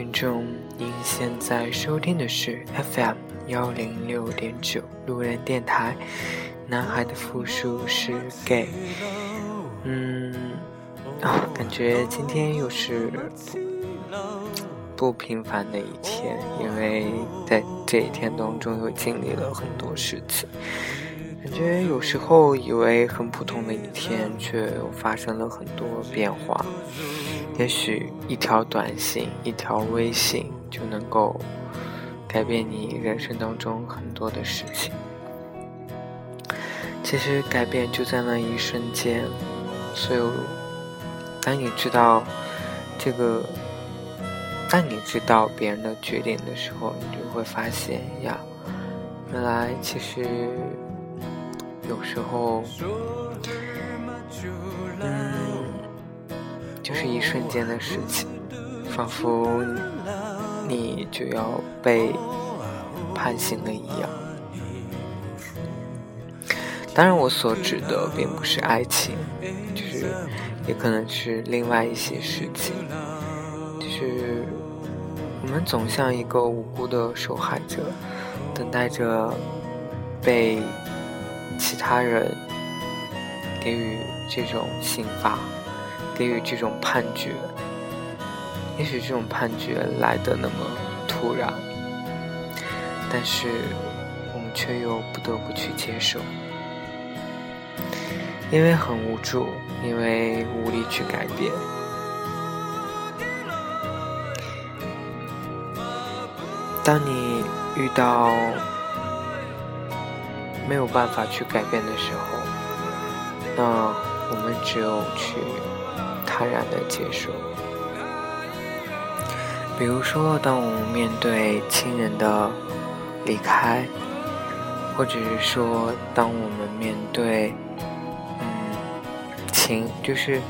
听众，您现在收听的是 FM 幺零六点九路人电台。男孩的复数是 gay。嗯，感觉今天又是不平凡的一天，因为在这一天当中又经历了很多事情。感觉有时候以为很普通的一天，却又发生了很多变化。也许一条短信、一条微信就能够改变你人生当中很多的事情。其实改变就在那一瞬间。所以，当你知道这个，当你知道别人的决定的时候，你就会发现呀，原来其实有时候，嗯，就是一瞬间的事情，仿佛你就要被判刑了一样。当然，我所指的并不是爱情，就是也可能是另外一些事情。就是我们总像一个无辜的受害者，等待着被其他人给予这种刑罚，给予这种判决。也许这种判决来的那么突然，但是我们却又不得不去接受。因为很无助，因为无力去改变。当你遇到没有办法去改变的时候，那我们只有去坦然的接受。比如说，当我们面对亲人的离开，或者是说，当我们面对嗯情……就是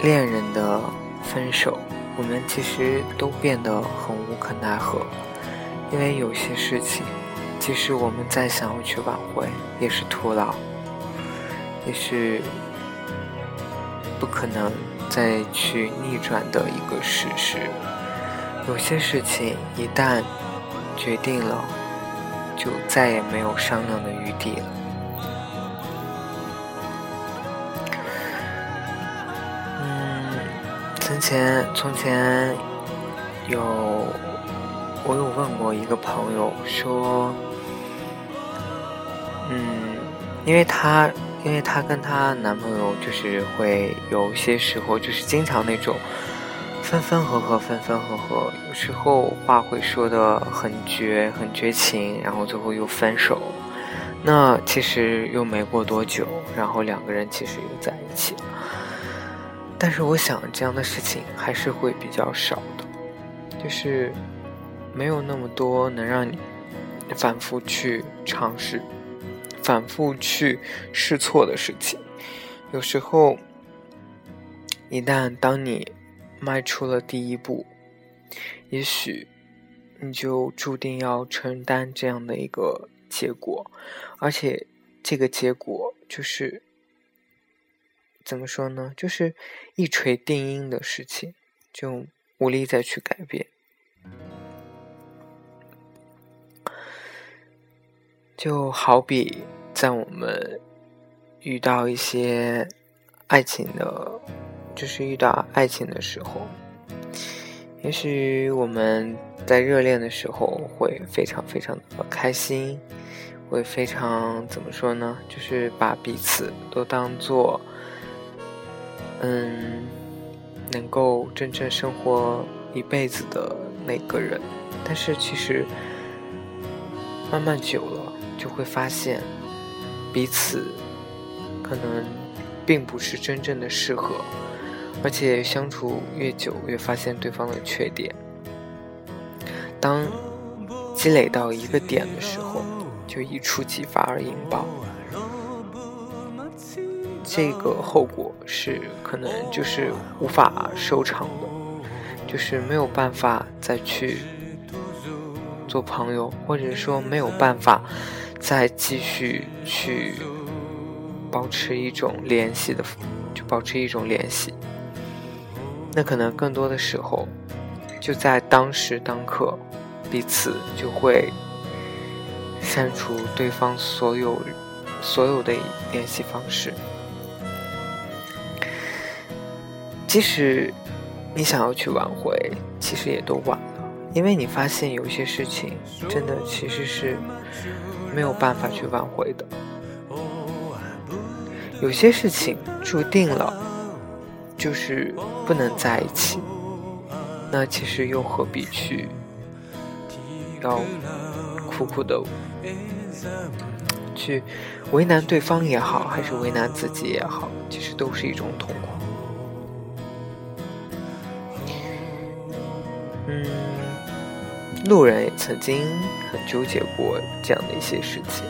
恋人的分手，我们其实都变得很无可奈何，因为有些事情，即使我们再想要去挽回，也是徒劳，也是不可能再去逆转的一个事实。有些事情一旦决定了，就再也没有商量的余地了。嗯从前，从前有我有问过一个朋友说，嗯，因为他，因为她跟她男朋友就是会有些时候就是经常那种分分合合，分分合合，有时候话会说的很绝，很绝情，然后最后又分手。那其实又没过多久，然后两个人其实又在一起。但是我想，这样的事情还是会比较少的，就是没有那么多能让你反复去尝试、反复去试错的事情。有时候，一旦当你迈出了第一步，也许你就注定要承担这样的一个结果，而且这个结果就是。怎么说呢？就是一锤定音的事情，就无力再去改变。就好比在我们遇到一些爱情的，就是遇到爱情的时候，也许我们在热恋的时候会非常非常的开心，会非常怎么说呢？就是把彼此都当做。嗯，能够真正生活一辈子的那个人，但是其实慢慢久了，就会发现彼此可能并不是真正的适合，而且相处越久，越发现对方的缺点。当积累到一个点的时候，就一触即发而引爆。这个后果是可能就是无法收场的，就是没有办法再去做朋友，或者说没有办法再继续去保持一种联系的，就保持一种联系。那可能更多的时候，就在当时当刻，彼此就会删除对方所有所有的联系方式。即使你想要去挽回，其实也都晚了，因为你发现有些事情真的其实是没有办法去挽回的。有些事情注定了就是不能在一起，那其实又何必去要苦苦的去为难对方也好，还是为难自己也好，其实都是一种痛苦。路人也曾经很纠结过这样的一些事情，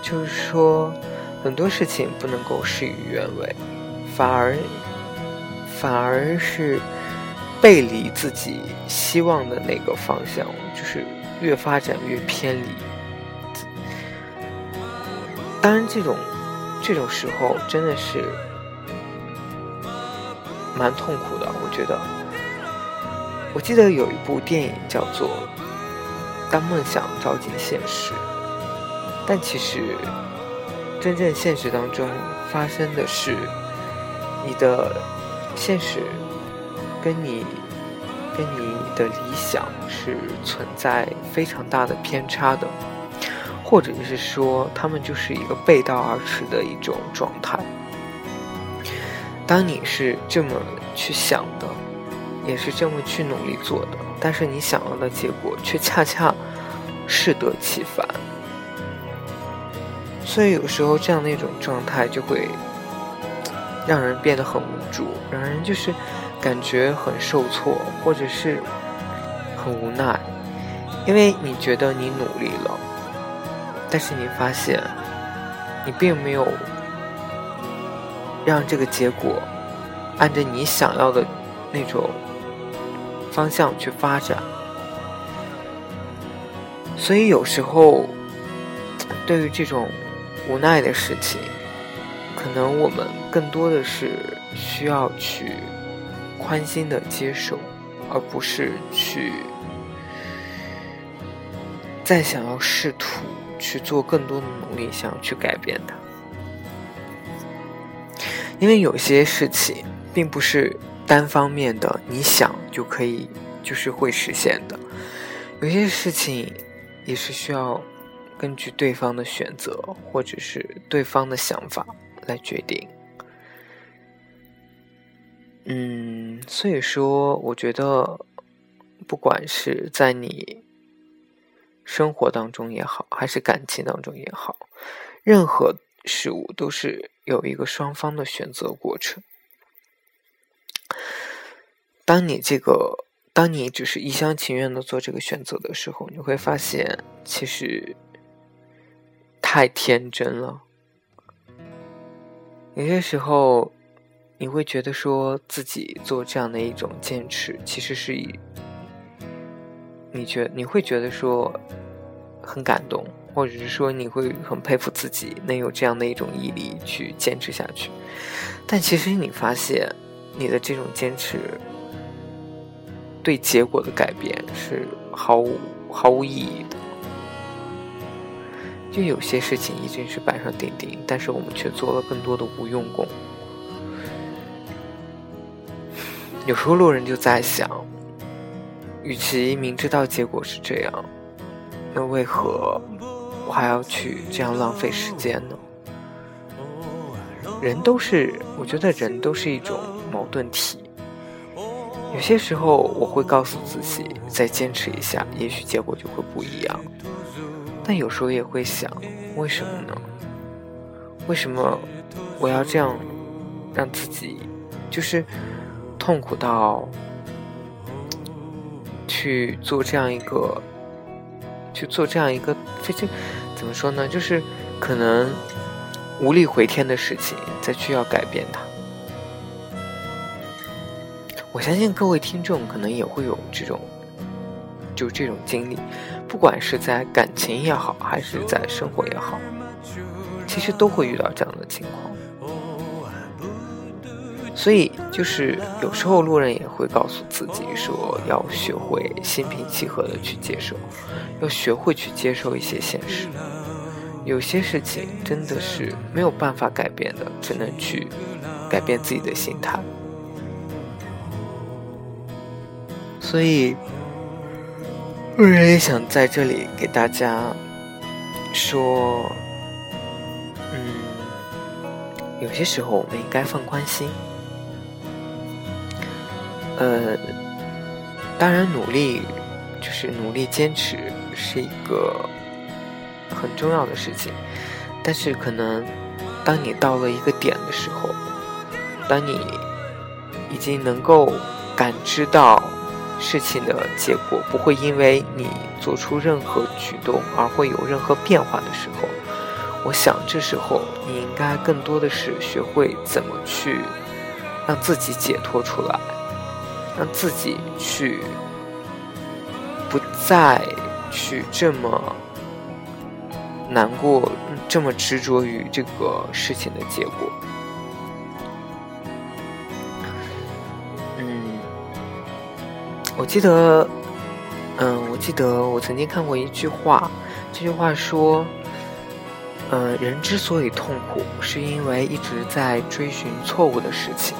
就是说很多事情不能够事与愿违，反而反而是背离自己希望的那个方向，就是越发展越偏离。当然，这种这种时候真的是蛮痛苦的，我觉得。我记得有一部电影叫做《当梦想照进现实》，但其实真正现实当中发生的是，你的现实跟你跟你的理想是存在非常大的偏差的，或者是说，他们就是一个背道而驰的一种状态。当你是这么去想的。也是这么去努力做的，但是你想要的结果却恰恰适得其反，所以有时候这样的一种状态就会让人变得很无助，让人就是感觉很受挫，或者是很无奈，因为你觉得你努力了，但是你发现你并没有让这个结果按着你想要的那种。方向去发展，所以有时候 对于这种无奈的事情，可能我们更多的是需要去宽心的接受，而不是去再想要试图去做更多的努力，想要去改变它。因为有些事情并不是。单方面的，你想就可以，就是会实现的。有些事情也是需要根据对方的选择或者是对方的想法来决定。嗯，所以说，我觉得，不管是在你生活当中也好，还是感情当中也好，任何事物都是有一个双方的选择过程。当你这个，当你只是一厢情愿的做这个选择的时候，你会发现其实太天真了。有些时候，你会觉得说自己做这样的一种坚持，其实是以你觉你会觉得说很感动，或者是说你会很佩服自己能有这样的一种毅力去坚持下去。但其实你发现，你的这种坚持。对结果的改变是毫无毫无意义的。就有些事情已经是板上钉钉，但是我们却做了更多的无用功。有时候路人就在想，与其明知道结果是这样，那为何我还要去这样浪费时间呢？人都是，我觉得人都是一种矛盾体。有些时候，我会告诉自己再坚持一下，也许结果就会不一样。但有时候也会想，为什么呢？为什么我要这样让自己就是痛苦到去做这样一个去做这样一个这这怎么说呢？就是可能无力回天的事情，再去要改变它。我相信各位听众可能也会有这种，就这种经历，不管是在感情也好，还是在生活也好，其实都会遇到这样的情况。所以就是有时候路人也会告诉自己说，要学会心平气和的去接受，要学会去接受一些现实。有些事情真的是没有办法改变的，只能去改变自己的心态。所以，我也想在这里给大家说，嗯，有些时候我们应该放宽心。呃，当然，努力就是努力坚持是一个很重要的事情，但是可能当你到了一个点的时候，当你已经能够感知到事情的结果不会因为你做出任何举动而会有任何变化的时候，我想这时候你应该更多的是学会怎么去让自己解脱出来。让自己去不再去这么难过，这么执着于这个事情的结果。我记得，嗯，我记得我曾经看过一句话，这句话说，嗯，人之所以痛苦，是因为一直在追寻错误的事情。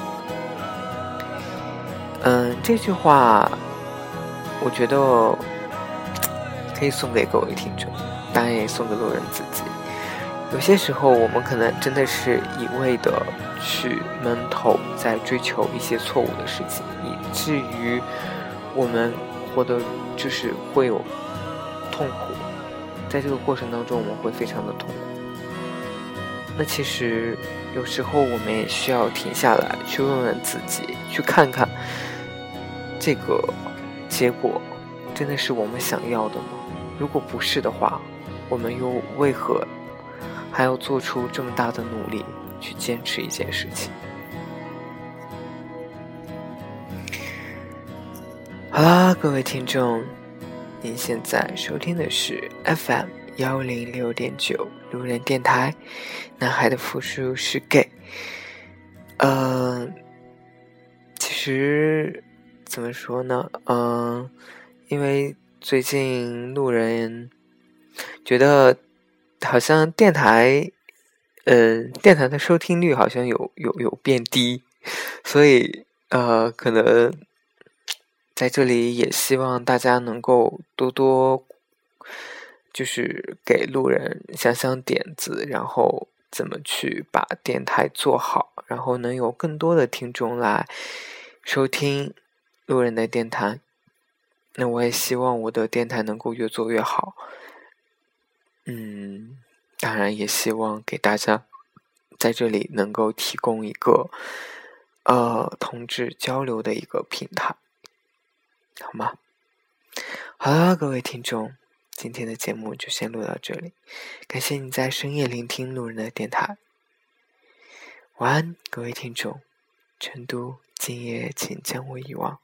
嗯，这句话，我觉得可以送给各位听众，当然也送给路人自己。有些时候，我们可能真的是一味的去闷头在追求一些错误的事情，以至于我们活得就是会有痛苦。在这个过程当中，我们会非常的痛苦。那其实有时候我们也需要停下来，去问问自己，去看看。这个结果真的是我们想要的吗？如果不是的话，我们又为何还要做出这么大的努力去坚持一件事情？好啦，各位听众，您现在收听的是 FM 幺零六点九路人电台，男孩的复数是 gay。嗯，其实。怎么说呢？嗯，因为最近路人觉得好像电台，呃，电台的收听率好像有有有变低，所以呃，可能在这里也希望大家能够多多，就是给路人想想点子，然后怎么去把电台做好，然后能有更多的听众来收听。路人的电台，那我也希望我的电台能够越做越好。嗯，当然也希望给大家在这里能够提供一个呃同志交流的一个平台，好吗？好了，各位听众，今天的节目就先录到这里，感谢你在深夜聆听路人的电台。晚安，各位听众，成都今夜请将我遗忘。